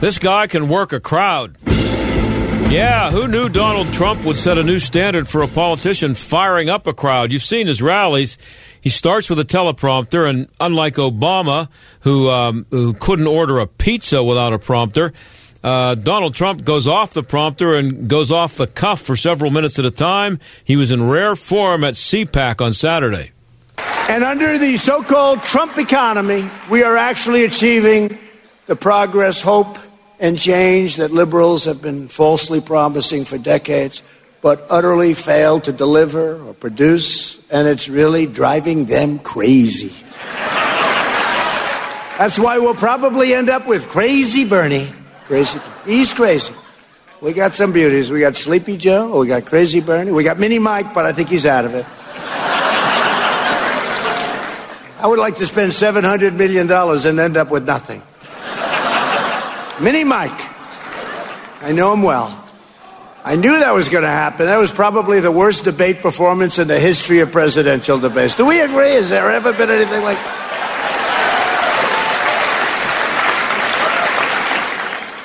This guy can work a crowd. Yeah, who knew Donald Trump would set a new standard for a politician firing up a crowd? You've seen his rallies. He starts with a teleprompter, and unlike Obama, who um, who couldn't order a pizza without a prompter, uh, Donald Trump goes off the prompter and goes off the cuff for several minutes at a time. He was in rare form at CPAC on Saturday. And under the so called Trump economy, we are actually achieving the progress, hope, and change that liberals have been falsely promising for decades, but utterly failed to deliver or produce, and it's really driving them crazy. That's why we'll probably end up with Crazy Bernie. Crazy. He's crazy. We got some beauties. We got Sleepy Joe. We got Crazy Bernie. We got Mini Mike, but I think he's out of it. I would like to spend $700 million and end up with nothing. Mini Mike. I know him well. I knew that was going to happen. That was probably the worst debate performance in the history of presidential debates. Do we agree? Has there ever been anything like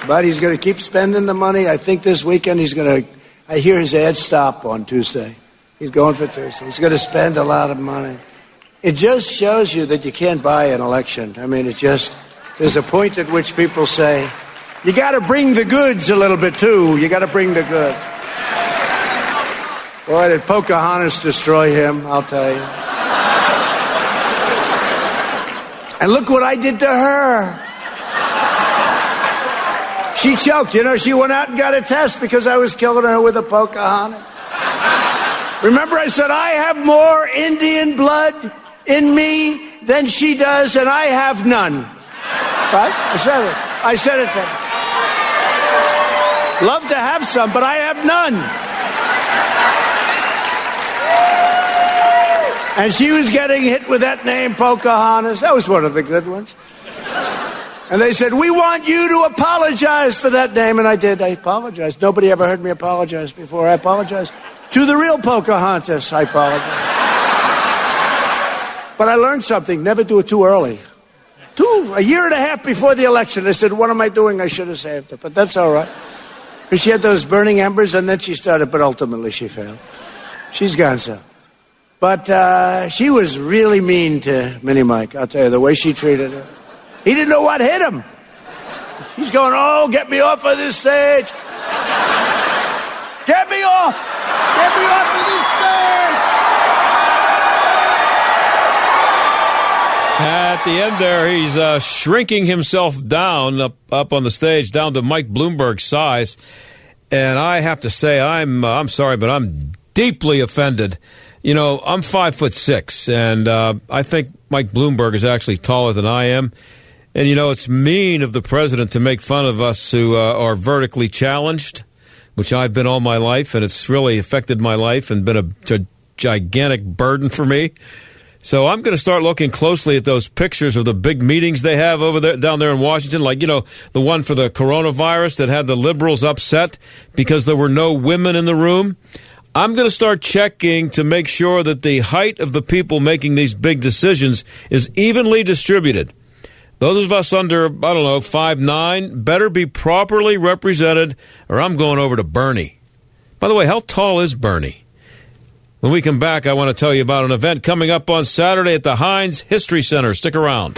But he's going to keep spending the money. I think this weekend he's going to. I hear his ad stop on Tuesday. He's going for Tuesday. He's going to spend a lot of money. It just shows you that you can't buy an election. I mean, it just. There's a point at which people say, you got to bring the goods a little bit too. You got to bring the goods. Boy, did Pocahontas destroy him, I'll tell you. And look what I did to her. She choked. You know, she went out and got a test because I was killing her with a Pocahontas. Remember, I said, I have more Indian blood in me than she does, and I have none. Right? I said it. I said it. Love to have some, but I have none. And she was getting hit with that name, Pocahontas. That was one of the good ones. And they said, We want you to apologize for that name. And I did. I apologized. Nobody ever heard me apologize before. I apologized to the real Pocahontas. I apologize. but I learned something never do it too early. Two, a year and a half before the election, I said, What am I doing? I should have saved it. But that's all right. She had those burning embers, and then she started, but ultimately she failed. She's gone so. But uh, she was really mean to Mini Mike. I'll tell you, the way she treated her. He didn't know what hit him. He's going, Oh, get me off of this stage. Get me off. Get me off of this stage. At the end there, he's uh, shrinking himself down up, up on the stage, down to Mike Bloomberg's size. And I have to say, I'm uh, I'm sorry, but I'm deeply offended. You know, I'm five foot six, and uh, I think Mike Bloomberg is actually taller than I am. And you know, it's mean of the president to make fun of us who uh, are vertically challenged, which I've been all my life, and it's really affected my life and been a, a gigantic burden for me. So I'm going to start looking closely at those pictures of the big meetings they have over there down there in Washington, like you know the one for the coronavirus that had the liberals upset because there were no women in the room. I'm going to start checking to make sure that the height of the people making these big decisions is evenly distributed. Those of us under, I don't know, five nine better be properly represented, or I'm going over to Bernie. By the way, how tall is Bernie? When we come back, I want to tell you about an event coming up on Saturday at the Heinz History Center. Stick around.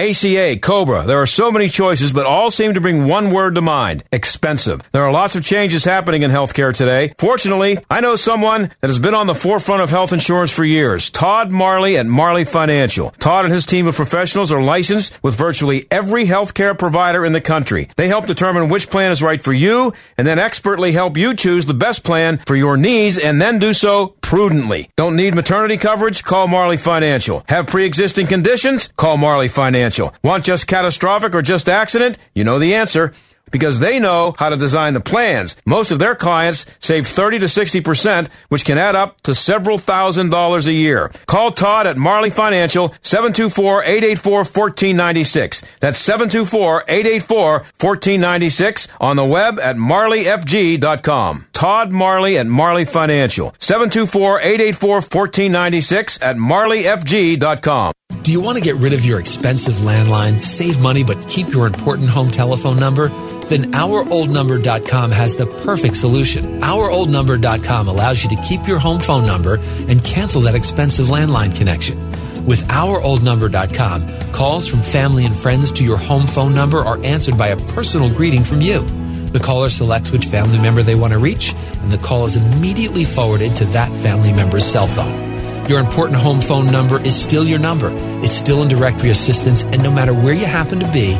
ACA, Cobra. There are so many choices, but all seem to bring one word to mind expensive. There are lots of changes happening in healthcare today. Fortunately, I know someone that has been on the forefront of health insurance for years Todd Marley at Marley Financial. Todd and his team of professionals are licensed with virtually every healthcare provider in the country. They help determine which plan is right for you and then expertly help you choose the best plan for your needs and then do so prudently. Don't need maternity coverage? Call Marley Financial. Have pre existing conditions? Call Marley Financial. Want just catastrophic or just accident? You know the answer because they know how to design the plans. Most of their clients save 30 to 60%, which can add up to several thousand dollars a year. Call Todd at Marley Financial, 724-884-1496. That's 724-884-1496 on the web at marleyfg.com. Todd Marley at Marley Financial, 724-884-1496 at marleyfg.com. Do you want to get rid of your expensive landline, save money, but keep your important home telephone number? Then OurOldNumber.com has the perfect solution. OurOldNumber.com allows you to keep your home phone number and cancel that expensive landline connection. With OurOldNumber.com, calls from family and friends to your home phone number are answered by a personal greeting from you. The caller selects which family member they want to reach, and the call is immediately forwarded to that family member's cell phone. Your important home phone number is still your number. It's still in directory assistance, and no matter where you happen to be,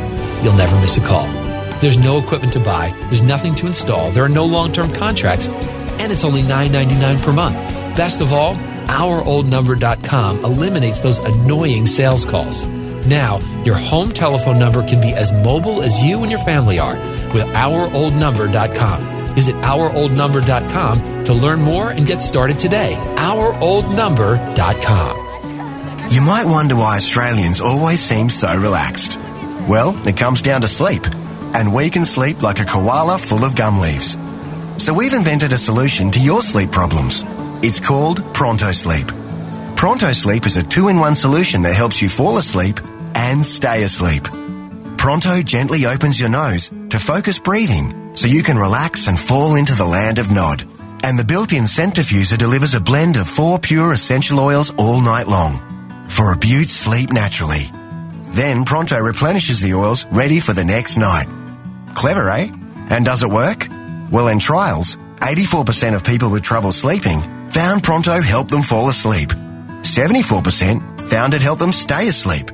you'll never miss a call. There's no equipment to buy, there's nothing to install, there are no long term contracts, and it's only $9.99 per month. Best of all, OurOldNumber.com eliminates those annoying sales calls. Now, your home telephone number can be as mobile as you and your family are with OurOldNumber.com. Visit OurOldNumber.com to learn more and get started today. OurOldNumber.com. You might wonder why Australians always seem so relaxed. Well, it comes down to sleep. And we can sleep like a koala full of gum leaves. So we've invented a solution to your sleep problems. It's called Pronto Sleep. Pronto Sleep is a two in one solution that helps you fall asleep and stay asleep. Pronto gently opens your nose to focus breathing so you can relax and fall into the land of Nod. And the built-in centrifuger delivers a blend of four pure essential oils all night long for a beaut sleep naturally. Then Pronto replenishes the oils ready for the next night. Clever, eh? And does it work? Well, in trials, 84% of people with trouble sleeping found Pronto helped them fall asleep. 74% found it helped them stay asleep.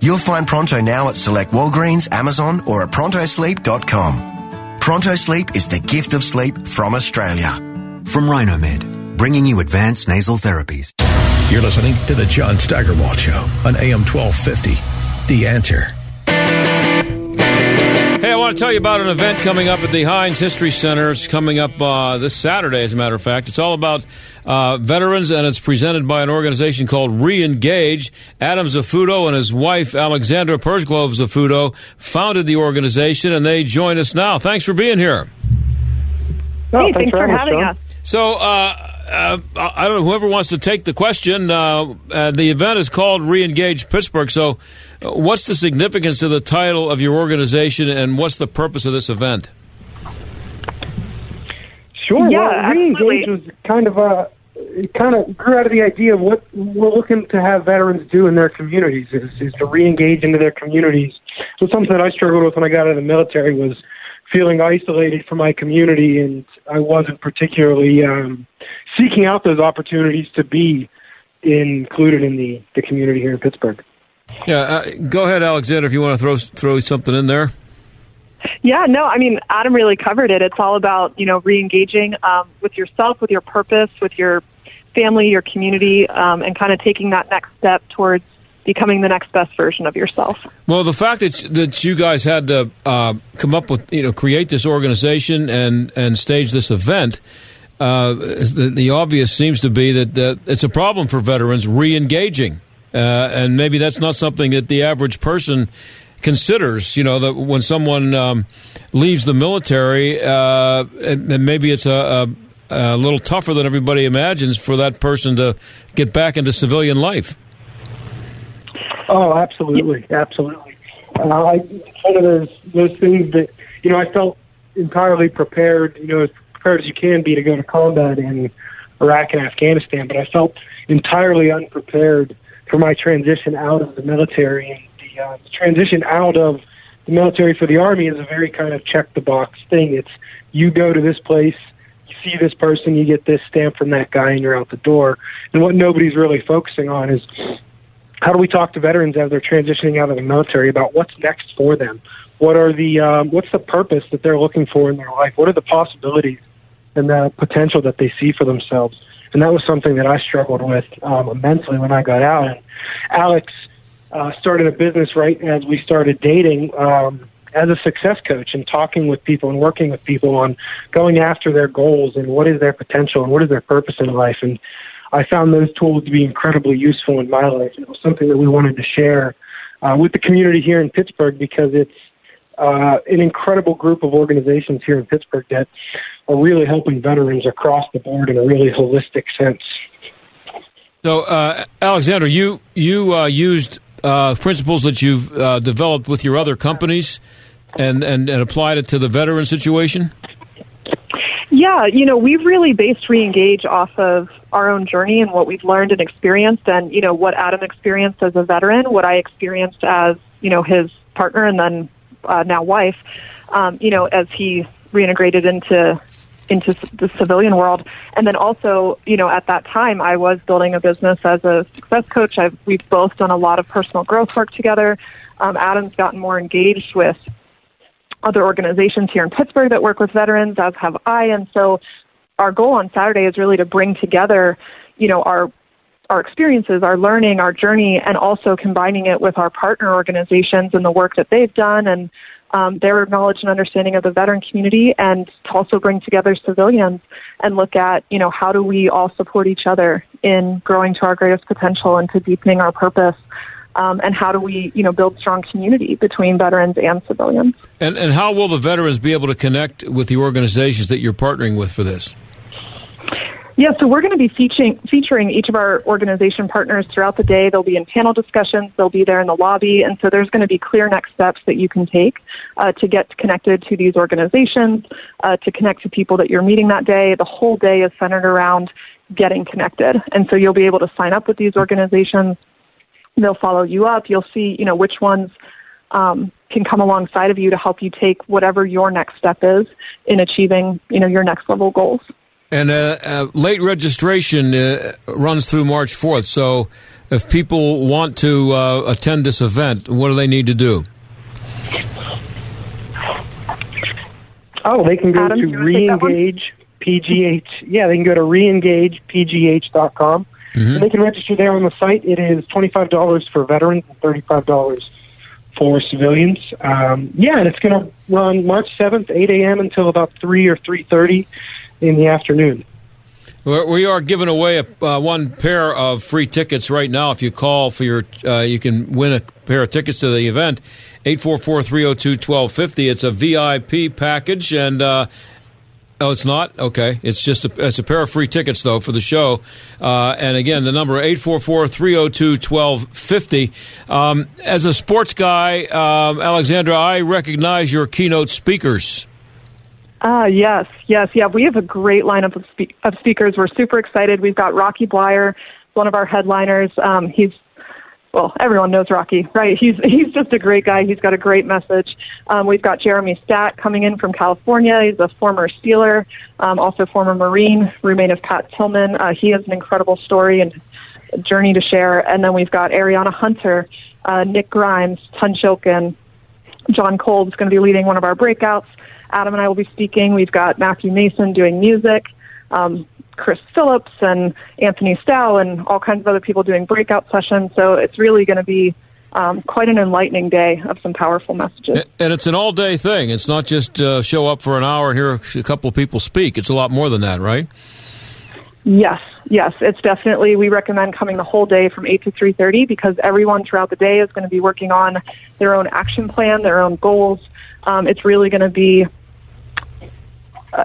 You'll find Pronto now at select Walgreens, Amazon, or at prontosleep.com. Pronto Sleep is the gift of sleep from Australia. From Rhinomed, bringing you advanced nasal therapies. You're listening to The John Steigerwald Show on AM 1250. The answer. Hey, I want to tell you about an event coming up at the Heinz History Center. It's coming up uh, this Saturday, as a matter of fact. It's all about uh, veterans, and it's presented by an organization called Reengage. Adam Zaffuto and his wife, Alexandra Pursglove Zaffuto, founded the organization, and they join us now. Thanks for being here. Oh, hey, thanks, thanks for having us. So, uh, uh, I don't know, whoever wants to take the question, uh, uh, the event is called Reengage Pittsburgh. So, what's the significance of the title of your organization and what's the purpose of this event? Sure. Yeah, well, Reengage was kind of a. It kind of grew out of the idea of what we're looking to have veterans do in their communities is, is to re-engage into their communities. So something that I struggled with when I got out of the military was feeling isolated from my community, and I wasn't particularly um, seeking out those opportunities to be included in the, the community here in Pittsburgh. Yeah, uh, go ahead, Alexander, if you want to throw throw something in there. Yeah, no, I mean, Adam really covered it. It's all about, you know, re-engaging um, with yourself, with your purpose, with your family, your community, um, and kind of taking that next step towards becoming the next best version of yourself. Well, the fact that that you guys had to uh, come up with, you know, create this organization and and stage this event, uh, the, the, obvious seems to be that, that it's a problem for veterans re-engaging, uh, and maybe that's not something that the average person considers. You know, that when someone um, leaves the military, uh, and, maybe it's a, a, a little tougher than everybody imagines for that person to get back into civilian life. Oh, absolutely, absolutely. Uh, I, one of those those things that you know I felt entirely prepared, you know, as prepared as you can be to go to combat in Iraq and Afghanistan, but I felt entirely unprepared for my transition out of the military. And the, uh, the transition out of the military for the army is a very kind of check the box thing. It's you go to this place, you see this person, you get this stamp from that guy, and you're out the door. And what nobody's really focusing on is how do we talk to veterans as they're transitioning out of the military about what's next for them? What are the um, what's the purpose that they're looking for in their life? What are the possibilities and the potential that they see for themselves? And that was something that I struggled with um, immensely when I got out. And Alex uh, started a business right as we started dating um, as a success coach and talking with people and working with people on going after their goals and what is their potential and what is their purpose in life. And I found those tools to be incredibly useful in my life. It was something that we wanted to share uh, with the community here in Pittsburgh because it's uh, an incredible group of organizations here in Pittsburgh that are really helping veterans across the board in a really holistic sense. So, uh, Alexander, you you uh, used uh, principles that you've uh, developed with your other companies and, and, and applied it to the veteran situation. Yeah, you know, we've really based Reengage off of our own journey and what we've learned and experienced, and you know what Adam experienced as a veteran, what I experienced as you know his partner and then uh, now wife. Um, you know, as he reintegrated into into the civilian world, and then also, you know, at that time, I was building a business as a success coach. I've, we've both done a lot of personal growth work together. Um, Adam's gotten more engaged with other organizations here in Pittsburgh that work with veterans, as have I. And so our goal on Saturday is really to bring together, you know, our our experiences, our learning, our journey, and also combining it with our partner organizations and the work that they've done and um, their knowledge and understanding of the veteran community, and to also bring together civilians and look at, you know, how do we all support each other in growing to our greatest potential and to deepening our purpose um, and how do we, you know, build strong community between veterans and civilians. And, and how will the veterans be able to connect with the organizations that you're partnering with for this? Yeah, so we're going to be featuring, featuring each of our organization partners throughout the day. They'll be in panel discussions. They'll be there in the lobby. And so there's going to be clear next steps that you can take uh, to get connected to these organizations, uh, to connect to people that you're meeting that day. The whole day is centered around getting connected. And so you'll be able to sign up with these organizations, They'll follow you up. You'll see, you know, which ones um, can come alongside of you to help you take whatever your next step is in achieving, you know, your next level goals. And uh, uh, late registration uh, runs through March 4th. So if people want to uh, attend this event, what do they need to do? Oh, they can go Adam, to reengage pgh. Yeah, they can go to reengagepgh.com Mm-hmm. they can register there on the site. It is $25 for veterans and $35 for civilians. Um, yeah, and it's going to run March 7th, 8 a.m. until about 3 or 3.30 in the afternoon. We are giving away a, uh, one pair of free tickets right now. If you call for your, uh, you can win a pair of tickets to the event. 844-302-1250. It's a VIP package, and uh, Oh, it's not okay. It's just a, it's a pair of free tickets though for the show. Uh, and again, the number 844-302-1250. Um, as a sports guy, um, Alexandra, I recognize your keynote speakers. Ah, yes, yes, yeah. We have a great lineup of, spe- of speakers. We're super excited. We've got Rocky Bleier, one of our headliners. Um, he's well, everyone knows Rocky, right? He's he's just a great guy. He's got a great message. Um, we've got Jeremy Staat coming in from California. He's a former Steeler, um, also former Marine, roommate of Pat Tillman. Uh, he has an incredible story and journey to share. And then we've got Ariana Hunter, uh, Nick Grimes, Tunch Ilkin, John is going to be leading one of our breakouts. Adam and I will be speaking. We've got Matthew Mason doing music. Um, Chris Phillips and Anthony Stow and all kinds of other people doing breakout sessions. So it's really going to be um, quite an enlightening day of some powerful messages. And it's an all day thing. It's not just uh, show up for an hour and hear a couple of people speak. It's a lot more than that, right? Yes, yes, it's definitely. We recommend coming the whole day from eight to three thirty because everyone throughout the day is going to be working on their own action plan, their own goals. Um, it's really going to be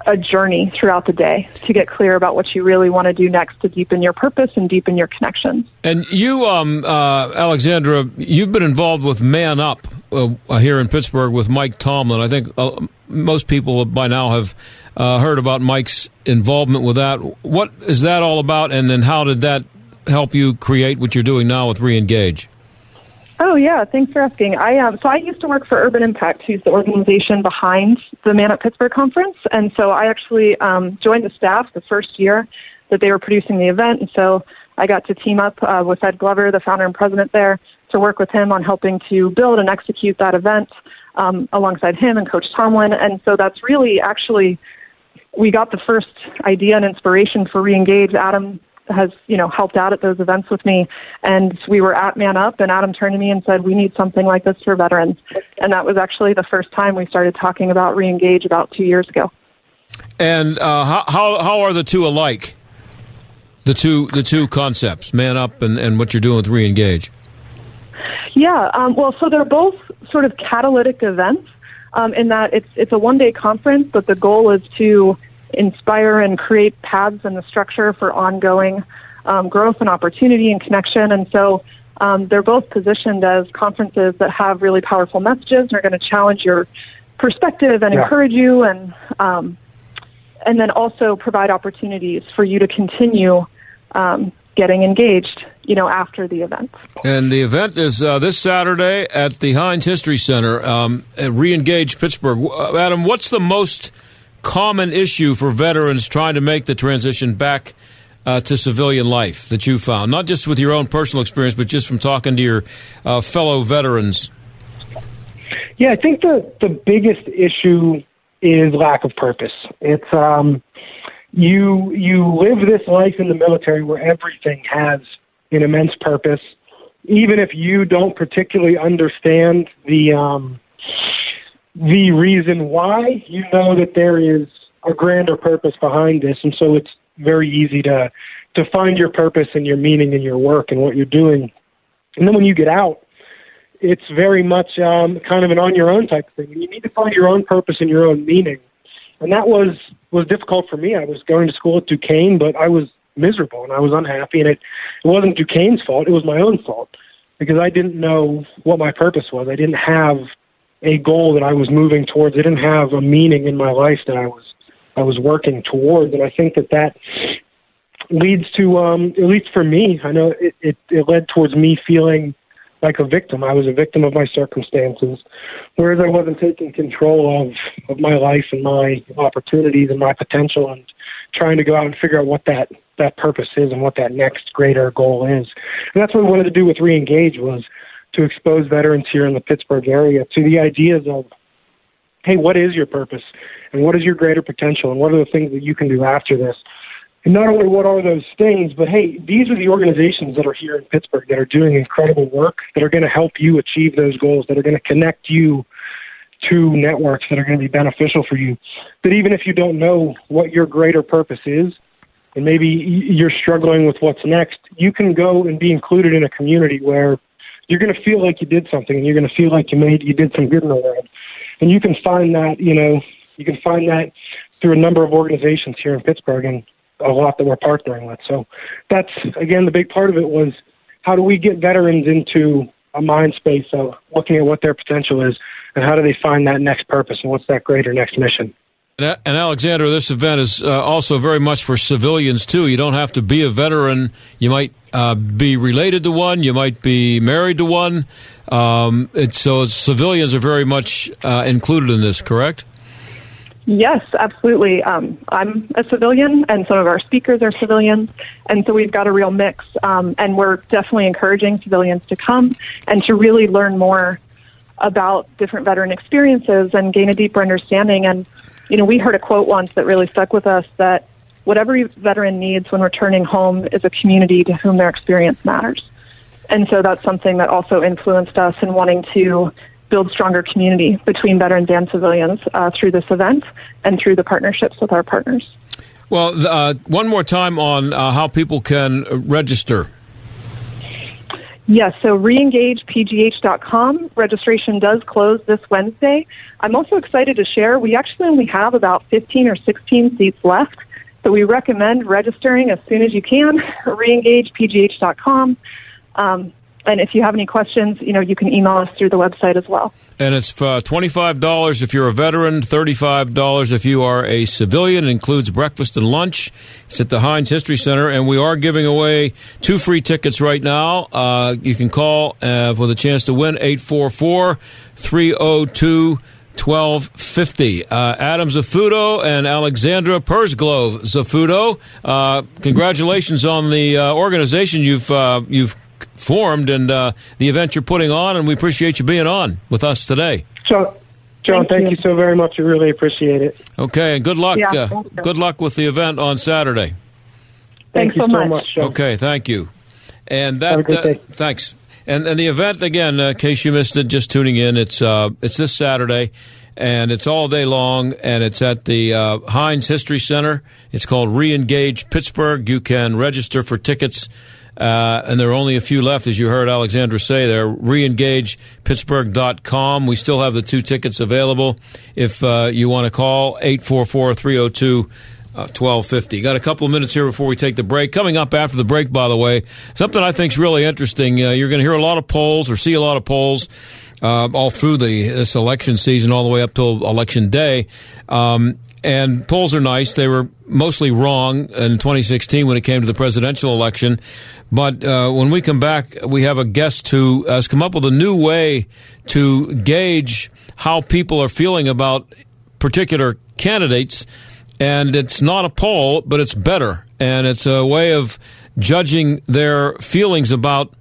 a journey throughout the day to get clear about what you really want to do next to deepen your purpose and deepen your connections. And you, um, uh, Alexandra, you've been involved with Man Up uh, here in Pittsburgh with Mike Tomlin. I think uh, most people by now have uh, heard about Mike's involvement with that. What is that all about, and then how did that help you create what you're doing now with Reengage? Oh yeah, thanks for asking. I um, so I used to work for Urban Impact, who's the organization behind the Man Up Pittsburgh conference, and so I actually um, joined the staff the first year that they were producing the event, and so I got to team up uh, with Ed Glover, the founder and president there, to work with him on helping to build and execute that event um, alongside him and Coach Tomlin, and so that's really actually we got the first idea and inspiration for Reengage. Adam has you know helped out at those events with me. And we were at man up and adam turned to me and said we need something like this for veterans. And that was actually the first time we started talking about reengage about two years ago. And uh, how, how, how are the two alike? The two the two concepts man up and, and what you're doing with reengage. Yeah um, well so they're both sort of catalytic events um, in that it's it's a one day conference but the goal is to inspire and create paths and the structure for ongoing um, growth and opportunity and connection. And so um, they're both positioned as conferences that have really powerful messages and are going to challenge your perspective and yeah. encourage you and um, and then also provide opportunities for you to continue um, getting engaged, you know, after the event. And the event is uh, this Saturday at the Heinz History Center. Um, Reengage Pittsburgh. Uh, Adam, what's the most common issue for veterans trying to make the transition back uh, to civilian life that you found, not just with your own personal experience, but just from talking to your uh, fellow veterans? Yeah, I think the the biggest issue is lack of purpose. It's um, you you live this life in the military where everything has an immense purpose, even if you don't particularly understand the um, the reason why, you know that there is a grander purpose behind this, and so it's very easy to to find your purpose and your meaning in your work and what you're doing. And then when you get out, it's very much um, kind of an on your own type of thing. And you need to find your own purpose and your own meaning, and that was was difficult for me. I was going to school at Duquesne, but I was miserable and I was unhappy, and it it wasn't Duquesne's fault; it was my own fault because I didn't know what my purpose was. I didn't have a goal that I was moving towards. I didn't have a meaning in my life that I was I was working towards, and I think that that leads to um, at least for me. I know it, it, it led towards me feeling like a victim. I was a victim of my circumstances, whereas I wasn't taking control of of my life and my opportunities and my potential, and trying to go out and figure out what that that purpose is and what that next greater goal is. And that's what we wanted to do with Reengage was to expose veterans here in the Pittsburgh area to the ideas of, hey, what is your purpose? And what is your greater potential? And what are the things that you can do after this? And not only what are those things, but hey, these are the organizations that are here in Pittsburgh that are doing incredible work that are going to help you achieve those goals, that are going to connect you to networks that are going to be beneficial for you. That even if you don't know what your greater purpose is, and maybe you're struggling with what's next, you can go and be included in a community where you're going to feel like you did something and you're going to feel like you made you did some good in the world. And you can find that you know you can find that through a number of organizations here in pittsburgh and a lot that we're partnering with. So that's again the big part of it was how do we get veterans into a mind space of looking at what their potential is and how do they find that next purpose and what's that greater next mission and Alexander, this event is uh, also very much for civilians too. You don't have to be a veteran. You might uh, be related to one. You might be married to one. Um, so civilians are very much uh, included in this, correct? Yes, absolutely. Um, I'm a civilian, and some of our speakers are civilians, and so we've got a real mix. Um, and we're definitely encouraging civilians to come and to really learn more about different veteran experiences and gain a deeper understanding. And you know, we heard a quote once that really stuck with us that whatever veteran needs when returning home is a community to whom their experience matters. And so that's something that also influenced us in wanting to build stronger community between veterans and civilians uh, through this event and through the partnerships with our partners. Well, uh, one more time on uh, how people can register. Yes, so reengagepgh.com. Registration does close this Wednesday. I'm also excited to share we actually only have about 15 or 16 seats left. So we recommend registering as soon as you can. reengagepgh.com. Um, and if you have any questions, you know, you can email us through the website as well. And it's uh, $25 if you're a veteran, $35 if you are a civilian. It includes breakfast and lunch. It's at the Heinz History Center, and we are giving away two free tickets right now. Uh, you can call uh, for the chance to win 844 302 1250. Uh, Adam Zaffuto and Alexandra Pursglove Zaffuto. Uh, congratulations on the uh, organization you've uh, you've formed and uh, the event you're putting on, and we appreciate you being on with us today. John, John, thank, thank you. you. so very much. We really appreciate it. Okay, and good luck. Yeah, uh, good luck with the event on Saturday. Thanks thank you so much. much okay, thank you. And that uh, thanks. And and the event again, uh, in case you missed it, just tuning in, it's uh, it's this Saturday and it's all day long, and it's at the uh, Heinz History Center. It's called Reengage Pittsburgh. You can register for tickets uh, and there are only a few left, as you heard Alexandra say there. ReEngagePittsburgh.com. We still have the two tickets available. If uh, you want to call, 844 302 1250. Uh, Got a couple of minutes here before we take the break. Coming up after the break, by the way, something I think is really interesting. Uh, you're going to hear a lot of polls or see a lot of polls uh, all through the this election season, all the way up till election day. Um, and polls are nice. They were mostly wrong in 2016 when it came to the presidential election. But uh, when we come back, we have a guest who has come up with a new way to gauge how people are feeling about particular candidates. And it's not a poll, but it's better. And it's a way of judging their feelings about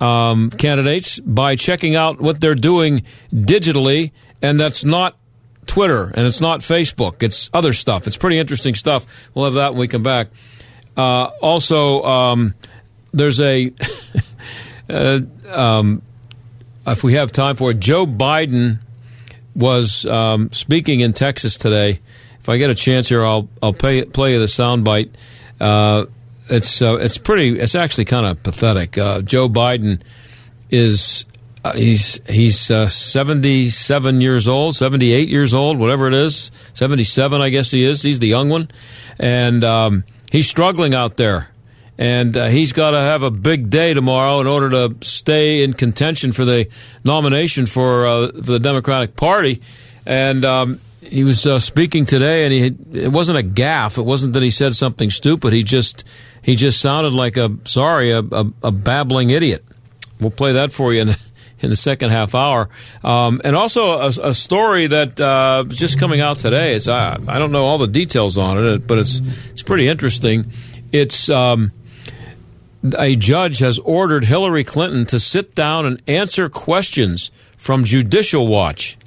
um, candidates by checking out what they're doing digitally. And that's not Twitter and it's not Facebook. It's other stuff. It's pretty interesting stuff. We'll have that when we come back. Uh, also, um, there's a uh, um, if we have time for it, Joe Biden was um, speaking in Texas today. If I get a chance here, I'll I'll play play you the soundbite. Uh, it's uh, it's pretty. It's actually kind of pathetic. Uh, Joe Biden is uh, he's he's uh, 77 years old, 78 years old, whatever it is. 77, I guess he is. He's the young one, and um, he's struggling out there and uh, he's got to have a big day tomorrow in order to stay in contention for the nomination for, uh, for the Democratic Party. And um, he was uh, speaking today, and he it wasn't a gaffe. It wasn't that he said something stupid. He just he just sounded like a sorry a, a, a babbling idiot. We'll play that for you in, in the second half hour, um, and also a, a story that uh, just coming out today. It's I, I don't know all the details on it, but it's it's pretty interesting. It's um, a judge has ordered Hillary Clinton to sit down and answer questions from Judicial Watch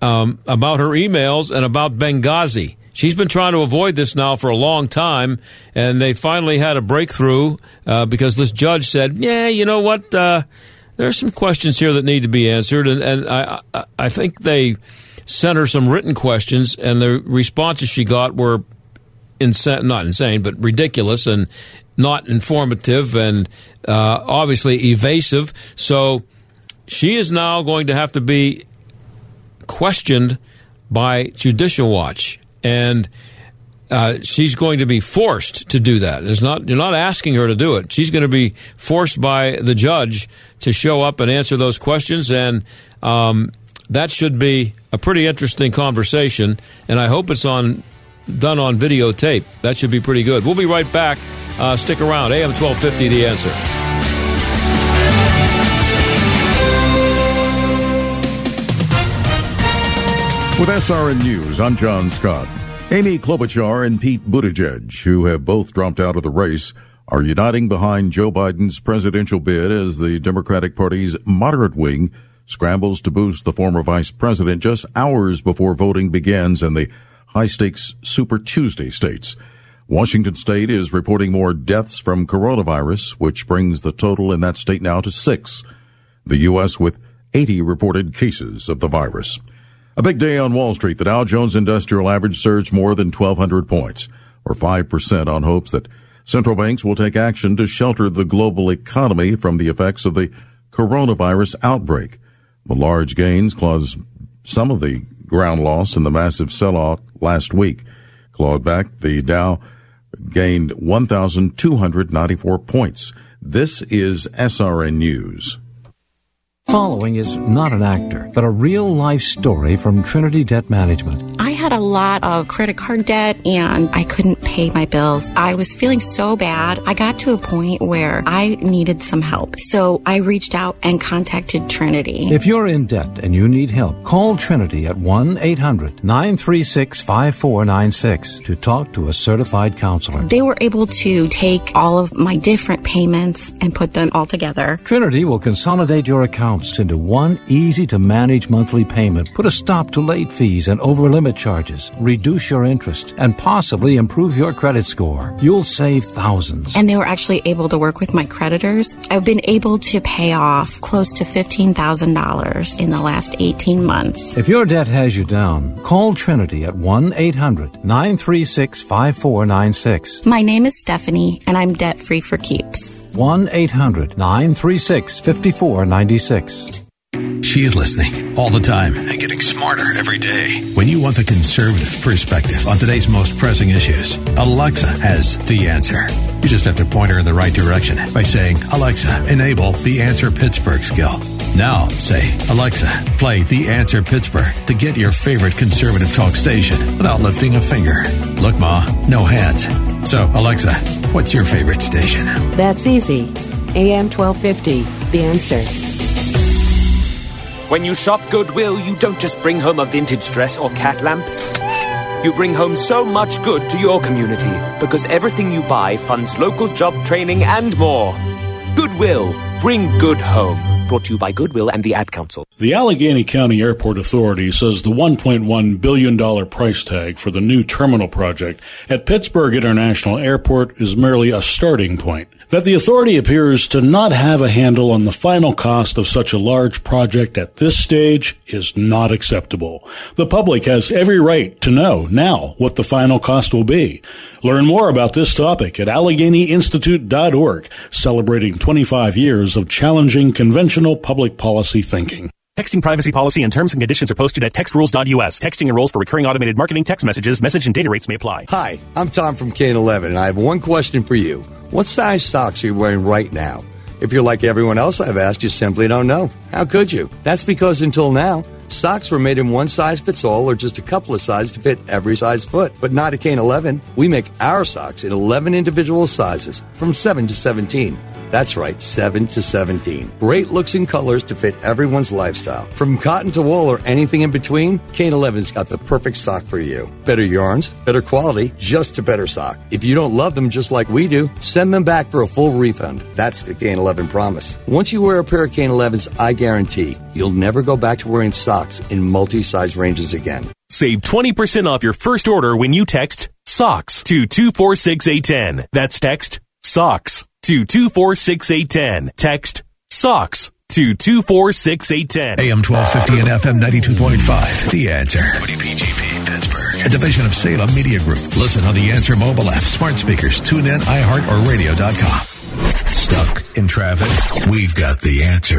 um, about her emails and about Benghazi. She's been trying to avoid this now for a long time, and they finally had a breakthrough uh, because this judge said, "Yeah, you know what? Uh, there are some questions here that need to be answered," and, and I, I think they sent her some written questions, and the responses she got were insane, not insane, but ridiculous and not informative and uh, obviously evasive. So she is now going to have to be questioned by Judicial Watch, and uh, she's going to be forced to do that. It's not you're not asking her to do it. She's going to be forced by the judge to show up and answer those questions, and um, that should be a pretty interesting conversation. And I hope it's on done on videotape. That should be pretty good. We'll be right back. Uh, stick around. AM 1250, The Answer. With SRN News, I'm John Scott. Amy Klobuchar and Pete Buttigieg, who have both dropped out of the race, are uniting behind Joe Biden's presidential bid as the Democratic Party's moderate wing scrambles to boost the former vice president just hours before voting begins in the high stakes Super Tuesday states. Washington state is reporting more deaths from coronavirus, which brings the total in that state now to six. The U.S. with 80 reported cases of the virus. A big day on Wall Street. The Dow Jones Industrial Average surged more than 1,200 points, or 5% on hopes that central banks will take action to shelter the global economy from the effects of the coronavirus outbreak. The large gains caused some of the ground loss in the massive sell-off last week. Clawed back, the Dow gained 1,294 points. This is SRN News. Following is not an actor, but a real life story from Trinity Debt Management. I had a lot of credit card debt and I couldn't pay my bills. I was feeling so bad. I got to a point where I needed some help. So I reached out and contacted Trinity. If you're in debt and you need help, call Trinity at 1 800 936 5496 to talk to a certified counselor. They were able to take all of my different payments and put them all together. Trinity will consolidate your into one easy to manage monthly payment, put a stop to late fees and over limit charges, reduce your interest, and possibly improve your credit score. You'll save thousands. And they were actually able to work with my creditors. I've been able to pay off close to $15,000 in the last 18 months. If your debt has you down, call Trinity at 1 800 936 5496. My name is Stephanie, and I'm debt free for keeps. 1 800 936 5496. She is listening all the time and getting smarter every day. When you want the conservative perspective on today's most pressing issues, Alexa has the answer. You just have to point her in the right direction by saying, Alexa, enable the Answer Pittsburgh skill. Now say, Alexa, play The Answer Pittsburgh to get your favorite conservative talk station without lifting a finger. Look, Ma, no hands. So, Alexa, what's your favorite station? That's easy. AM 1250, The Answer. When you shop Goodwill, you don't just bring home a vintage dress or cat lamp. You bring home so much good to your community because everything you buy funds local job training and more. Goodwill, bring good home. Brought to you by Goodwill and the Ad Council. The Allegheny County Airport Authority says the $1.1 billion price tag for the new terminal project at Pittsburgh International Airport is merely a starting point. That the authority appears to not have a handle on the final cost of such a large project at this stage is not acceptable. The public has every right to know now what the final cost will be. Learn more about this topic at AlleghenyInstitute.org, celebrating 25 years of challenging conventional public policy thinking. Texting privacy policy and terms and conditions are posted at textrules.us. Texting enrolls for recurring automated marketing text messages. Message and data rates may apply. Hi, I'm Tom from Kane 11, and I have one question for you. What size socks are you wearing right now? If you're like everyone else I've asked, you simply don't know. How could you? That's because until now, socks were made in one size fits all or just a couple of sizes to fit every size foot. But not at Kane 11. We make our socks in 11 individual sizes from 7 to 17. That's right, 7 to 17. Great looks and colors to fit everyone's lifestyle. From cotton to wool or anything in between, Kane 11's got the perfect sock for you. Better yarns, better quality, just a better sock. If you don't love them just like we do, send them back for a full refund. That's the Kane 11 promise. Once you wear a pair of Kane 11s, I guarantee you'll never go back to wearing socks in multi-size ranges again. Save 20% off your first order when you text SOCKS to 246810. That's text SOCKS to 246810. Text SOCKS to 246810. AM 1250 and FM 92.5. The Answer. WPGP Pittsburgh. A division of Salem Media Group. Listen on the Answer mobile app, smart speakers, tune in, iHeart, or radio.com. Stuck in traffic? We've got the answer.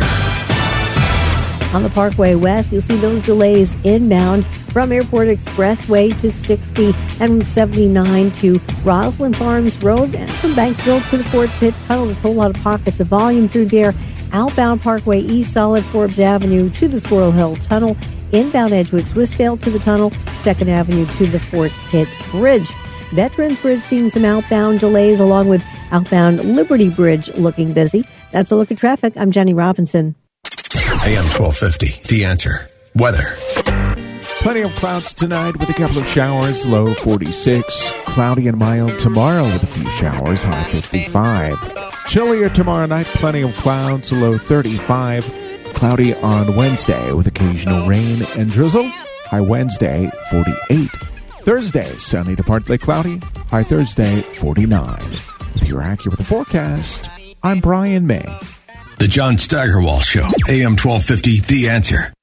On the Parkway West, you'll see those delays inbound from Airport Expressway to 60 and 79 to Rosslyn Farms Road and from Banksville to the Fort Pitt Tunnel. There's a whole lot of pockets of volume through there. Outbound Parkway East, Solid Forbes Avenue to the Squirrel Hill Tunnel. Inbound Edgewood Swissvale to the tunnel. Second Avenue to the Fort Pitt Bridge. Veterans Bridge seeing some outbound delays along with outbound Liberty Bridge looking busy. That's a look at traffic. I'm Jenny Robinson. AM 1250. The Answer. Weather. Plenty of clouds tonight with a couple of showers, low 46. Cloudy and mild tomorrow with a few showers, high 55. Chillier tomorrow night, plenty of clouds, low 35. Cloudy on Wednesday with occasional rain and drizzle, high Wednesday 48. Thursday, sunny to partly cloudy, high Thursday 49. With your accurate forecast, I'm Brian May. The John Steigerwald Show, AM 1250, The Answer.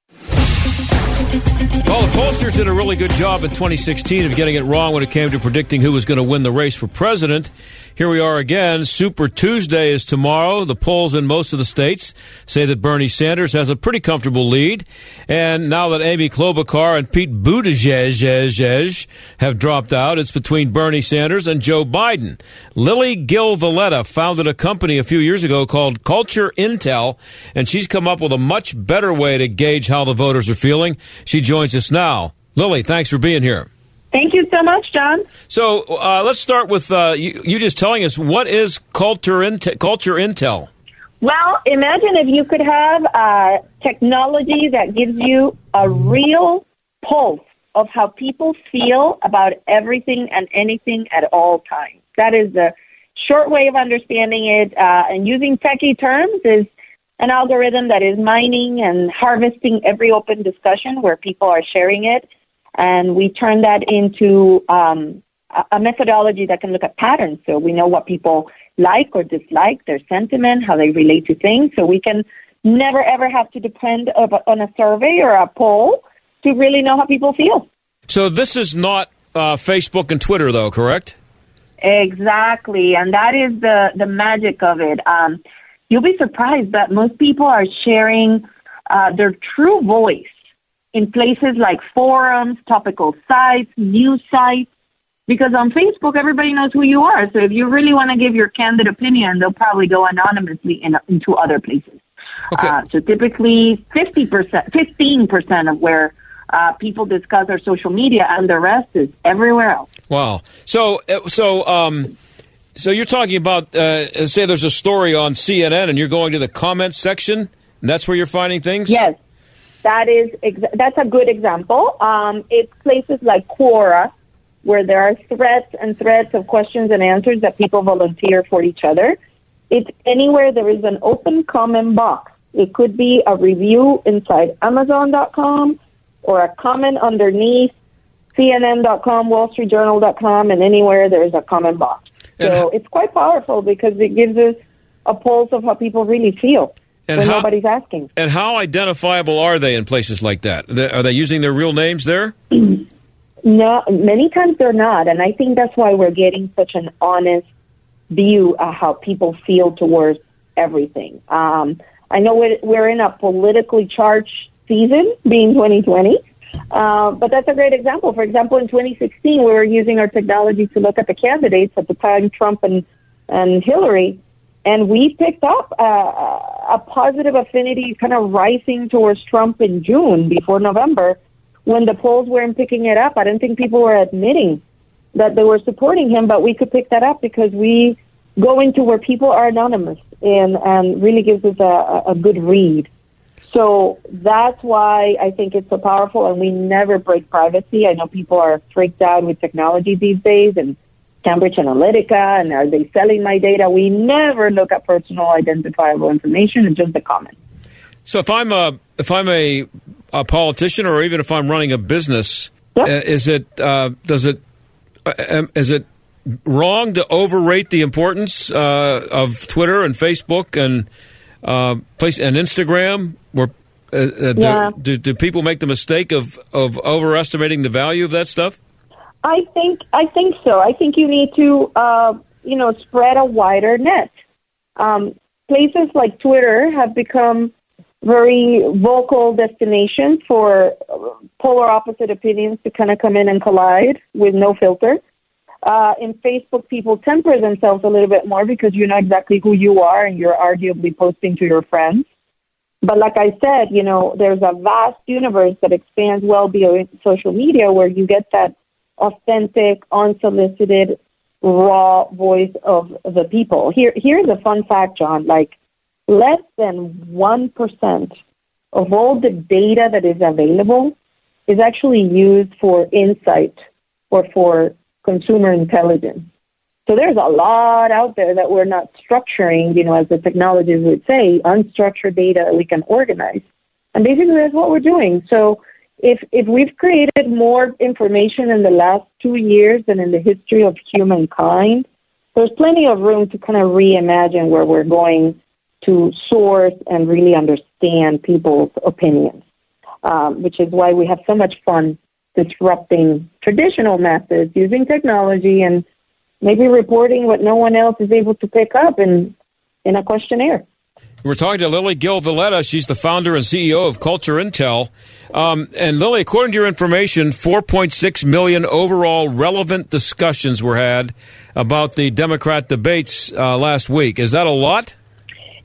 Well, the pollsters did a really good job in 2016 of getting it wrong when it came to predicting who was going to win the race for president. Here we are again. Super Tuesday is tomorrow. The polls in most of the states say that Bernie Sanders has a pretty comfortable lead. And now that Amy Klobuchar and Pete Buttigieg have dropped out, it's between Bernie Sanders and Joe Biden. Lili Gil Valletta founded a company a few years ago called Culturintel, and she's come up with a much better way to gauge how the voters are feeling. She joins us now. Lili, thanks for being here. Thank you so much, John. So uh, let's start with uh, you, you, just telling us what is culture, Intel, Culturintel. Well, imagine if you could have uh, technology that gives you a real pulse of how people feel about everything and anything at all times. That is the short way of understanding it. Uh, and using techie terms is an algorithm that is mining and harvesting every open discussion where people are sharing it and we turn that into um, a methodology that can look at patterns. So we know what people like or dislike, their sentiment, how they relate to things. So we can never ever have to depend on a survey or a poll to really know how people feel. So this is not uh, Facebook and Twitter, though, correct? Exactly, and that is the the magic of it. Um, you'll be surprised that most people are sharing uh, their true voice in places like forums, topical sites, news sites. Because on Facebook, everybody knows who you are. So if you really want to give your candid opinion, they'll probably go anonymously in, into other places. Okay. Uh, so typically, 50%, 15% of where uh, people discuss our social media, and the rest is everywhere else. Wow. So, uh, so, um, so you're talking about, uh, say, there's a story on CNN, and you're going to the comments section, and that's where you're finding things. Yes, that is ex- that's a good example. Um, it's places like Quora where there are threads and threads of questions and answers that people volunteer for each other. It's anywhere there is an open comment box. It could be a review inside Amazon.com or a comment underneath CNN.com, WallStreetJournal.com, and anywhere there is a comment box. So it's quite powerful because it gives us a pulse of how people really feel and when how, nobody's asking. And how identifiable are they in places like that? Are they using their real names there? no, many times they're not, and I think that's why we're getting such an honest view of how people feel towards everything. Um, I know we're, we're in a politically charged season, being 2020. Uh, but that's a great example. For example, in 2016, we were using our technology to look at the candidates at the time, Trump and, and Hillary, and we picked up uh, a positive affinity kind of rising towards Trump in June before November when the polls weren't picking it up. I don't think people were admitting that they were supporting him, but we could pick that up because we go into where people are anonymous and, and really gives us a, a good read. So that's why I think it's so powerful and we never break privacy. I know people are freaked out with technology these days and Cambridge Analytica and are they selling my data? We never look at personal identifiable information, it's just the comment. So if I'm a if I'm a, a politician or even if I'm running a business, yep. uh, is it uh, does it uh, is it wrong to overrate the importance uh, of Twitter and Facebook and uh, place and Instagram? Where uh, yeah. do, do, do people make the mistake of of overestimating the value of that stuff? I think I think so. I think you need to uh, you know spread a wider net. Um, places like Twitter have become very vocal destinations for polar opposite opinions to kind of come in and collide with no filter. Uh, in Facebook, people temper themselves a little bit more because you know exactly who you are and you're arguably posting to your friends. But like I said, you know, there's a vast universe that expands well beyond social media where you get that authentic, unsolicited, raw voice of the people. Here, here's a fun fact, John. Like, less than 1% of all the data that is available is actually used for insight or for consumer intelligence. So there's a lot out there that we're not structuring, you know, as the technologies would say, unstructured data we can organize. And basically that's what we're doing. So if if we've created more information in the last two years than in the history of humankind, there's plenty of room to kind of reimagine where we're going to source and really understand people's opinions, um, which is why we have so much fun disrupting traditional methods using technology and maybe reporting what no one else is able to pick up in in a questionnaire. We're talking to Lili Gil Valletta. She's the founder and CEO of Culturintel. Um, and Lili, according to your information, 4.6 million overall relevant discussions were had about the Democrat debates uh, last week. Is that a lot?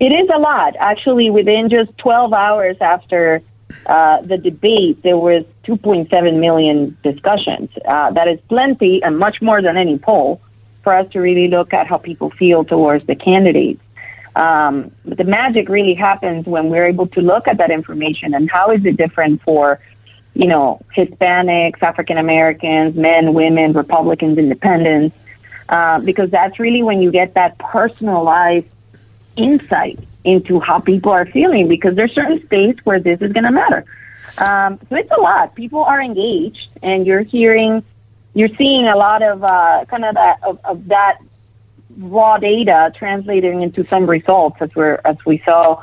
It is a lot. Actually, within just 12 hours after uh, the debate, there was 2.7 million discussions. Uh, that is plenty and much more than any poll for us to really look at how people feel towards the candidates. Um, but the magic really happens when we're able to look at that information and how is it different for, you know, Hispanics, African Americans, men, women, Republicans, Independents, uh, because that's really when you get that personalized insight into how people are feeling. Because there's certain states where this is going to matter. Um, so it's a lot. People are engaged, and you're hearing, you're seeing a lot of uh, kind of that of, of that raw data translating into some results as we're as we saw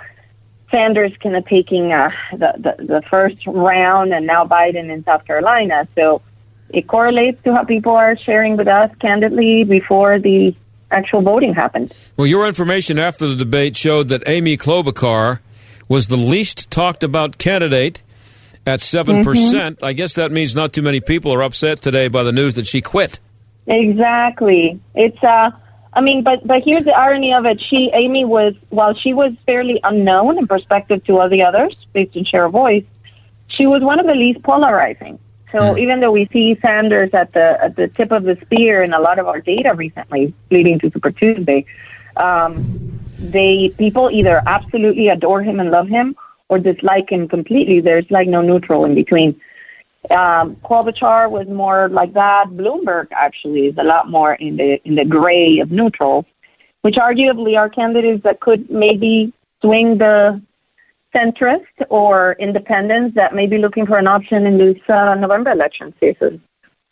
Sanders kind of taking uh, the, the the first round and now Biden in South Carolina. So it correlates to how people are sharing with us candidly before the actual voting happened. Well, your information after the debate showed that Amy Klobuchar was the least talked about candidate at 7%. percent mm-hmm. I guess that means not too many people are upset today by the news that she quit. Exactly. It's uh I mean, but but here's the irony of it. She Amy was while she was fairly unknown in perspective to all the others based on share of voice, she was one of the least polarizing. So mm. even though we see Sanders at the at the tip of the spear in a lot of our data recently, leading to Super Tuesday, um, they people either absolutely adore him and love him or dislike him completely. There's like no neutral in between. Um, Klobuchar was more like that. Bloomberg actually is a lot more in the in the gray of neutral, which arguably are candidates that could maybe swing the centrist or independents that may be looking for an option in this uh, November election season.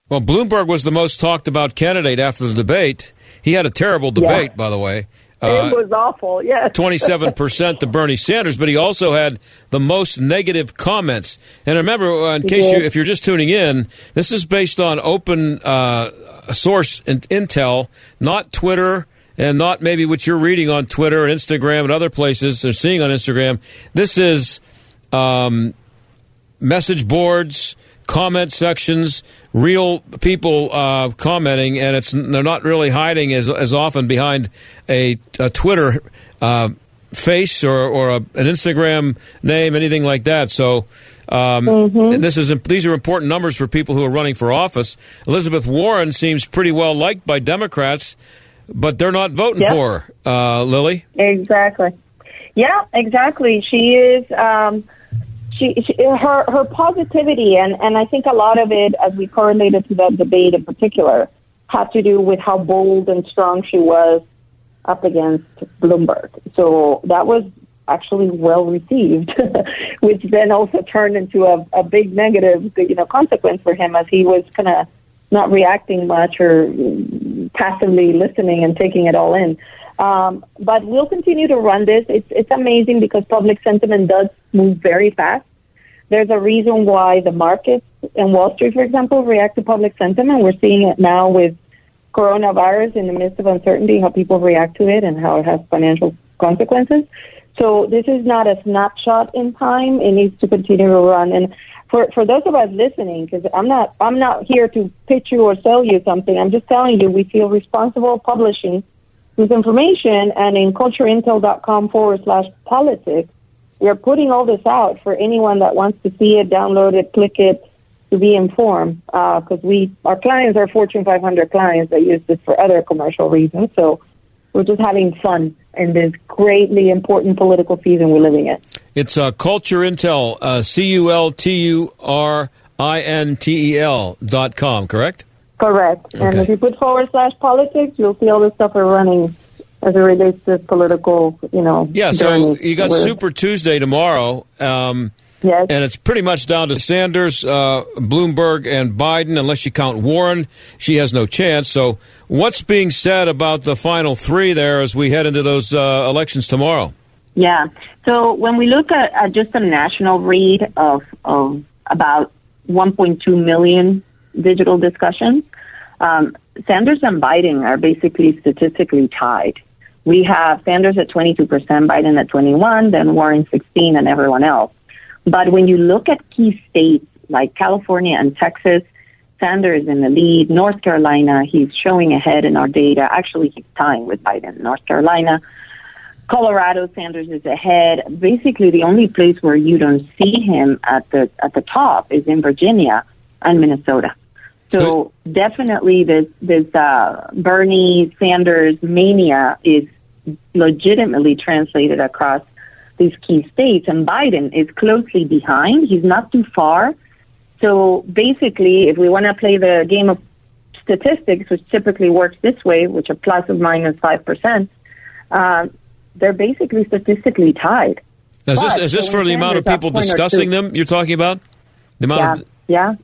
Well, Bloomberg was the most talked about candidate after the debate. He had a terrible debate, yeah. by the way. Uh, it was awful, yes. 27% to Bernie Sanders, but he also had the most negative comments. And remember, uh, in case you, if you're just tuning in, this is based on open uh, source in, intel, not Twitter and not maybe what you're reading on Twitter and Instagram and other places or seeing on Instagram. This is um, message boards, comment sections, real people uh, commenting, and it's they're not really hiding as as often behind a, a Twitter uh, face or or a, an Instagram name, anything like that. So. Um, mm-hmm. this is these are important numbers for people who are running for office. Elizabeth Warren seems pretty well liked by Democrats, but they're not voting yep. for her, uh, Lili. Exactly. Yeah, exactly. She is. Um, she, she, her her positivity and and I think a lot of it as we correlated to that debate in particular had to do with how bold and strong she was up against Bloomberg. So that was actually well received, which then also turned into a, a big negative, you know, consequence for him as he was kind of not reacting much or passively listening and taking it all in. Um, but we'll continue to run this. It's it's amazing because public sentiment does move very fast. There's a reason why the markets and Wall Street, for example, react to public sentiment. We're seeing it now with coronavirus in the midst of uncertainty, how people react to it and how it has financial consequences. So this is not a snapshot in time. It needs to continue to run. And for, for those of us listening, because I'm not, I'm not here to pitch you or sell you something. I'm just telling you we feel responsible publishing this information and in culturintel.com forward slash politics we are putting all this out for anyone that wants to see it, download it, click it, to be informed. Because uh, we, our clients are Fortune 500 clients that use this for other commercial reasons. So we're just having fun in this greatly important political season we're living in. It's uh, Culturintel, uh, C U L T U R I N T E L dot com, correct? Correct. And if you put forward slash politics, you'll see all the stuff we're running as it relates to political, you know. Yeah, so you got We're- Super Tuesday tomorrow. Um, yes. And it's pretty much down to Sanders, uh, Bloomberg, and Biden, unless you count Warren. She has no chance. So, what's being said about the final three there as we head into those uh, elections tomorrow? Yeah. So when we look at, at just a national read of, of about 1.2 million digital discussions, um, Sanders and Biden are basically statistically tied. We have Sanders at 22%, Biden at 21, then Warren 16, and everyone else. But when you look at key states like California and Texas, Sanders in the lead. North Carolina, he's showing ahead in our data. Actually, he's tying with Biden. North Carolina. Colorado, Sanders is ahead. Basically, the only place where you don't see him at the at the top is in Virginia and Minnesota. So definitely, this this uh, Bernie Sanders mania is legitimately translated across these key states, and Biden is closely behind. He's not too far. So basically, if we want to play the game of statistics, which typically works this way, which are plus or minus five percent, uh, they're basically statistically tied. Is this, is this for the amount of people discussing them you're talking about? The amount Yeah, of,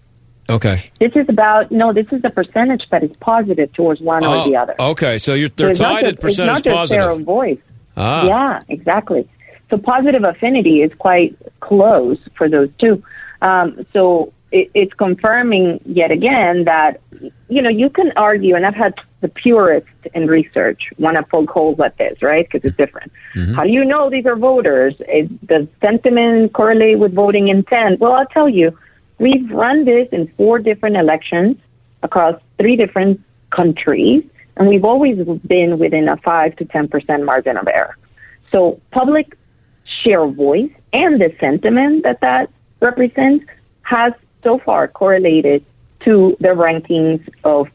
yeah. okay. This is about no. This is the percentage that is positive towards one or Oh, the other. Okay, so you're, So they're it's tied just- at percentage It's not just positive. of voice. Ah. Yeah, exactly. So positive affinity is quite close for those two. Um, so it, it's confirming yet again that you know you can argue, and I've had the purists in research want to poke holes at this, right? Because it's different. Mm-hmm. How do you know these are voters? Is, does sentiment correlate with voting intent? Well, I'll tell you, we've run this in four different elections across three different countries, and we've always been within a five to ten percent margin of error. So public share voice and the sentiment that that represents has so far correlated to the rankings of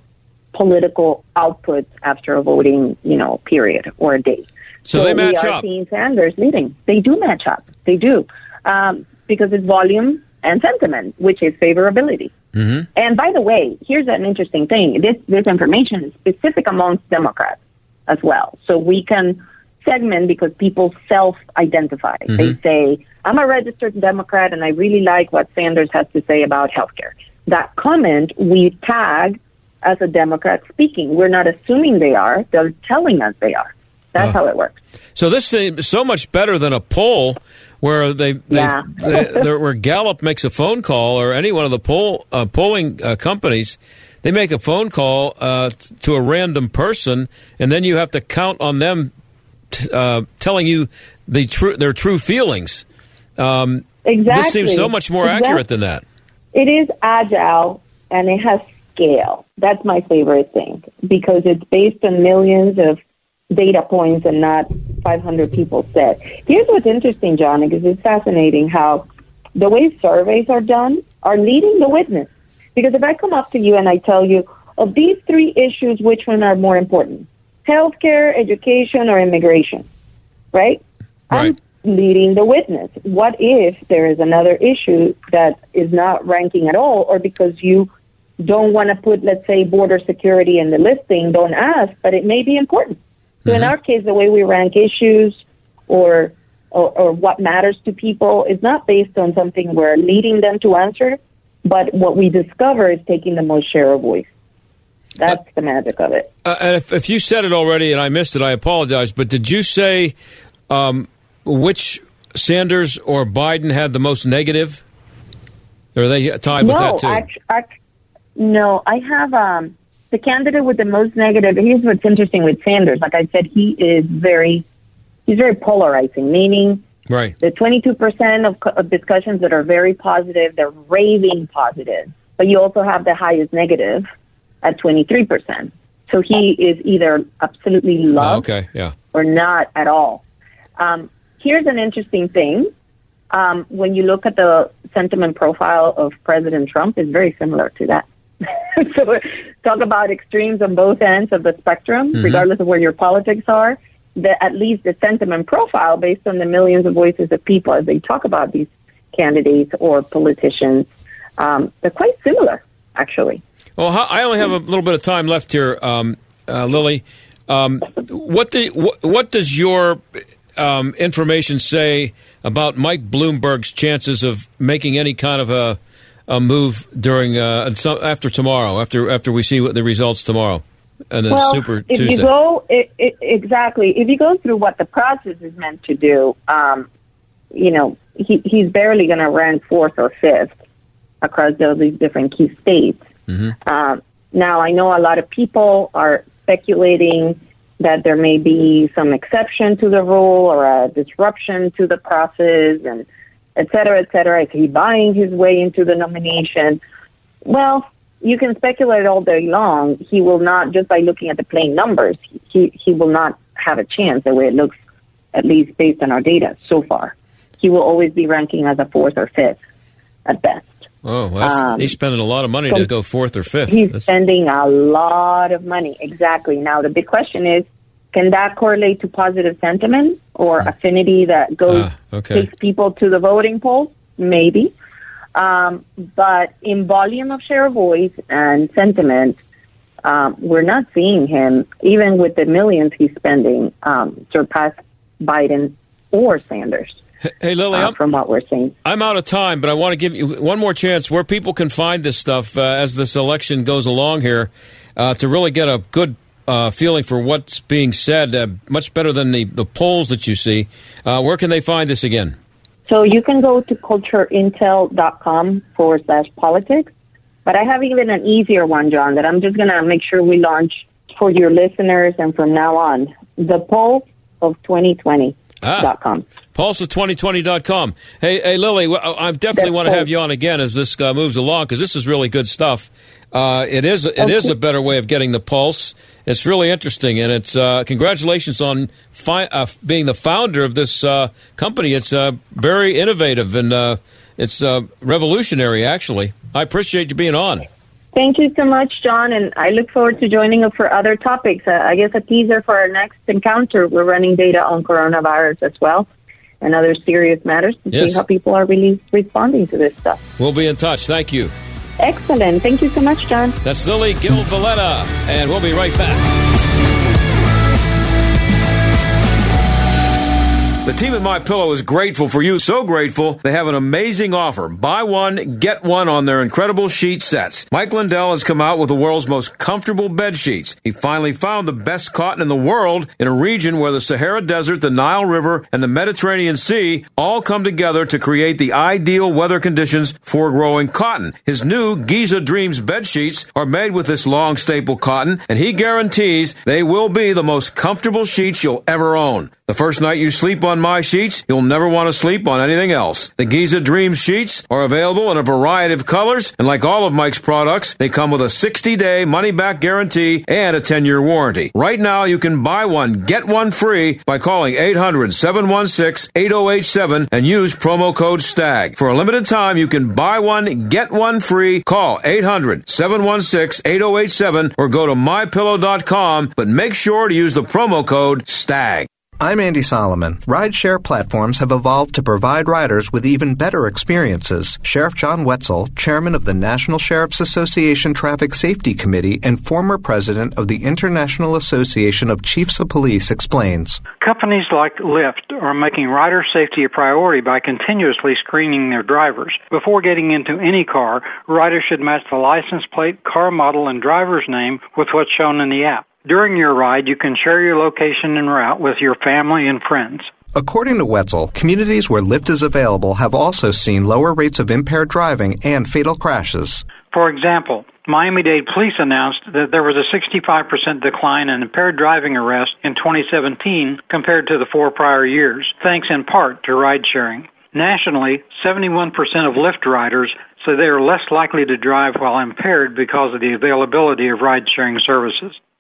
political outputs after a voting, you know, period or a day. So they match we are up. seeing Sanders leading. They do match up. They do um, because it's volume and sentiment, which is favorability. Mm-hmm. And by the way, here's an interesting thing. This this information is specific amongst Democrats as well. So we can segment because people self-identify. They Mhm. say, "I'm a registered Democrat and I really like what Sanders has to say about healthcare." That comment we tag as a Democrat speaking. We're not assuming they are; they're telling us they are. That's Oh. how it works. So this seems so much better than a poll where they, they, Yeah. they where Gallup makes a phone call or any one of the poll uh, polling uh, companies, they make a phone call uh, t- to a random person, and then you have to count on them t- uh, telling you the true their true feelings. Um, Exactly. This seems so much more Exact- accurate than that. It is agile and it has scale. That's my favorite thing because it's based on millions of data points and not 500 people said. Here's what's interesting, John, because it's fascinating how the way surveys are done are leading the witness. Because if I come up to you and I tell you, of these three issues, which one are more important? Healthcare, education, or immigration? Right? I'm leading the witness. What if there is another issue that is not ranking at all, or because you don't want to put, let's say, border security in the listing, don't ask, but it may be important. So in mm-hmm. our case, the way we rank issues or, or or what matters to people is not based on something we're leading them to answer, but what we discover is taking the most share of voice. That's the magic of it. Uh, and if, if you said it already and I missed it, I apologize. But did you say um, which Sanders or Biden had the most negative? Or are they tied with that too? act- act- no, I have um, the candidate with the most negative. Here's what's interesting with Sanders. Like I said, he is very, he's very polarizing. Meaning, right. the 22% of, of discussions that are very positive, they're raving positive. But you also have the highest negative at 23%. So he is either absolutely Oh, loved okay, yeah. or not at all. Um, here's an interesting thing. Um, when you look at the sentiment profile of President Trump, it's very similar to that. so talk about extremes on both ends of the spectrum, Mhm. regardless of where your politics are. The, at least the sentiment profile, based on the millions of voices of people as they talk about these candidates or politicians, Um, they're quite similar, actually. Well, I only have a little bit of time left here, um, uh, Lili. Um, what, do, what, what does your um, information say about Mike Bloomberg's chances of making any kind of a, a move during uh, after tomorrow, after after we see what the results tomorrow, and then well, Super if Tuesday? you go it, it, exactly, if you go through what the process is meant to do, um, you know, he, he's barely going to rank fourth or fifth across all these different key states. Mm-hmm. Um, now, I know a lot of people are speculating that there may be some exception to the rule or a disruption to the process and et cetera, et cetera. Is he buying his way into the nomination? Well, you can speculate all day long. He will not, just by looking at the plain numbers, he, he will not have a chance the way it looks, at least based on our data so far. He will always be ranking as a fourth or fifth at best. Oh, well, Um, he's spending a lot of money so to go fourth or fifth. He's That's- spending a lot of money. Exactly. Now, the big question is can that correlate to positive sentiment or affinity that goes, Ah, okay. takes people to the voting polls? Maybe. Um, but in volume of share of voice and sentiment, um, we're not seeing him, even with the millions he's spending, um, surpass Biden or Sanders. Hey, Lili, uh, I'm, from what we're seeing. I'm out of time, but I want to give you one more chance where people can find this stuff uh, as this election goes along here uh, to really get a good uh, feeling for what's being said, uh, much better than the, the polls that you see. Uh, where can they find this again? So you can go to culturintel.com forward slash politics. But I have even an easier one, John, that I'm just going to make sure we launch for your listeners and from now on. The poll of 2020.com. Ah, Pulse2020.com. Hey, hey, Lili, I definitely want to have you on again as this uh, moves along because this is really good stuff. Uh, it is it is a better way of getting the pulse. It's really interesting, and it's uh, congratulations on fi- uh, being the founder of this uh, company. It's uh, very innovative and uh, it's uh, revolutionary. Actually, I appreciate you being on. Thank you so much, John, and I look forward to joining you for other topics. Uh, I guess a teaser for our next encounter. We're running data on coronavirus as well and other serious matters to Yes. see how people are really responding to this stuff. We'll be in touch. Thank you. Excellent. Thank you so much, John. That's Lili Gil Valletta, and we'll be right back. The team at My Pillow is grateful for you. So grateful they have an amazing offer: buy one, get one on their incredible sheet sets. Mike Lindell has come out with the world's most comfortable bed sheets. He finally found the best cotton in the world in a region where the Sahara Desert, the Nile River, and the Mediterranean Sea all come together to create the ideal weather conditions for growing cotton. His new Giza Dreams bed sheets are made with this long staple cotton, and he guarantees they will be the most comfortable sheets you'll ever own. The first night you sleep on my sheets, you'll never want to sleep on anything else. The Giza Dream sheets are available in a variety of colors, and like all of Mike's products, they come with a 60 day money back guarantee and a 10 year warranty. Right now, you can buy one, get one free by calling 800 716 8087 and use promo code STAG. For a limited time, you can buy one, get one free. Call 800 716 8087 or go to mypillow.com, but make sure to use the promo code STAG. I'm Andy Solomon. Rideshare platforms have evolved to provide riders with even better experiences. Sheriff John Wetzel, chairman of the National Sheriff's Association Traffic Safety Committee and former president of the International Association of Chiefs of Police, explains. Companies like Lyft are making rider safety a priority by continuously screening their drivers. Before getting into any car, riders should match the license plate, car model, and driver's name with what's shown in the app. During your ride, you can share your location and route with your family and friends. According to Wetzel, communities where Lyft is available have also seen lower rates of impaired driving and fatal crashes. For example, Miami Dade police announced that there was a 65% decline in impaired driving arrests in 2017 compared to the four prior years, thanks in part to ride sharing. Nationally, 71% of Lyft riders say they are less likely to drive while impaired because of the availability of ride sharing services.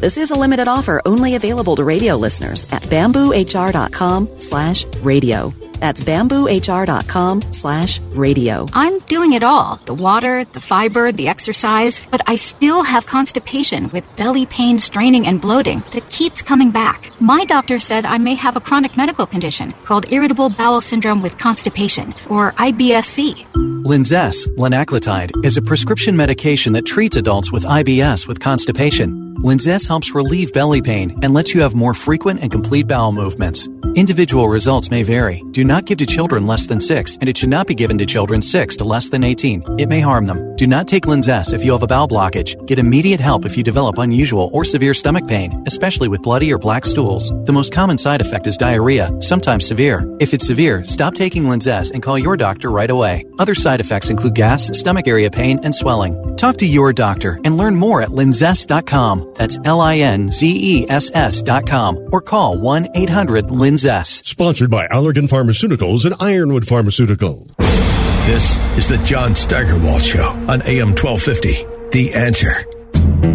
This is a limited offer only available to radio listeners at bamboohr.com slash radio. That's bamboohr.com slash radio. I'm doing it all the water, the fiber, the exercise, but I still have constipation with belly pain, straining, and bloating that keeps coming back. My doctor said I may have a chronic medical condition called irritable bowel syndrome with constipation, or IBSC. Linzess, linaclotide, is a prescription medication that treats adults with IBS with constipation. Linzess helps relieve belly pain and lets you have more frequent and complete bowel movements. Individual results may vary. Do not give to children less than 6, and it should not be given to children 6 to less than 18. It may harm them. Do not take Linzess if you have a bowel blockage. Get immediate help if you develop unusual or severe stomach pain, especially with bloody or black stools. The most common side effect is diarrhea, sometimes severe. If it's severe, stop taking Linzess and call your doctor right away. Other side effects include gas, stomach area pain, and swelling. Talk to your doctor and learn more at linzess.com. That's L I N Z E S S.com or call 1 800 Linzess. Sponsored by Allergan Pharmaceuticals and Ironwood Pharmaceutical. This is the John Steigerwald Show on AM 1250. The answer.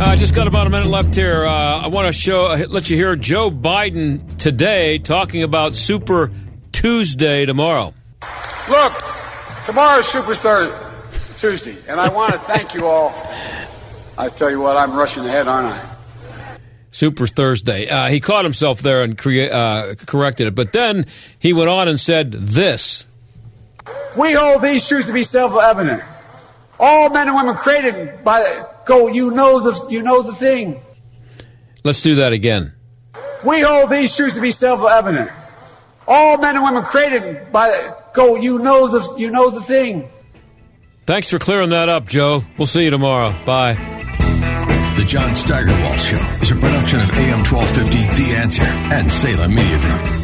I uh, just got about a minute left here. Uh, I want to show, uh, let you hear Joe Biden today talking about Super Tuesday tomorrow. Look, tomorrow's Super Thursday, Tuesday, and I want to thank you all. I tell you what, I'm rushing ahead, aren't I? Super Thursday. Uh, he caught himself there and crea- uh, corrected it, but then he went on and said this. We hold these truths to be self-evident. All men and women created by go. You know the you know the thing. Let's do that again. We hold these truths to be self-evident. All men and women created by go. You know the you know the thing. Thanks for clearing that up, Joe. We'll see you tomorrow. Bye. The John Steigerwald Show is a production of AM 1250 The Answer and Salem Media Group.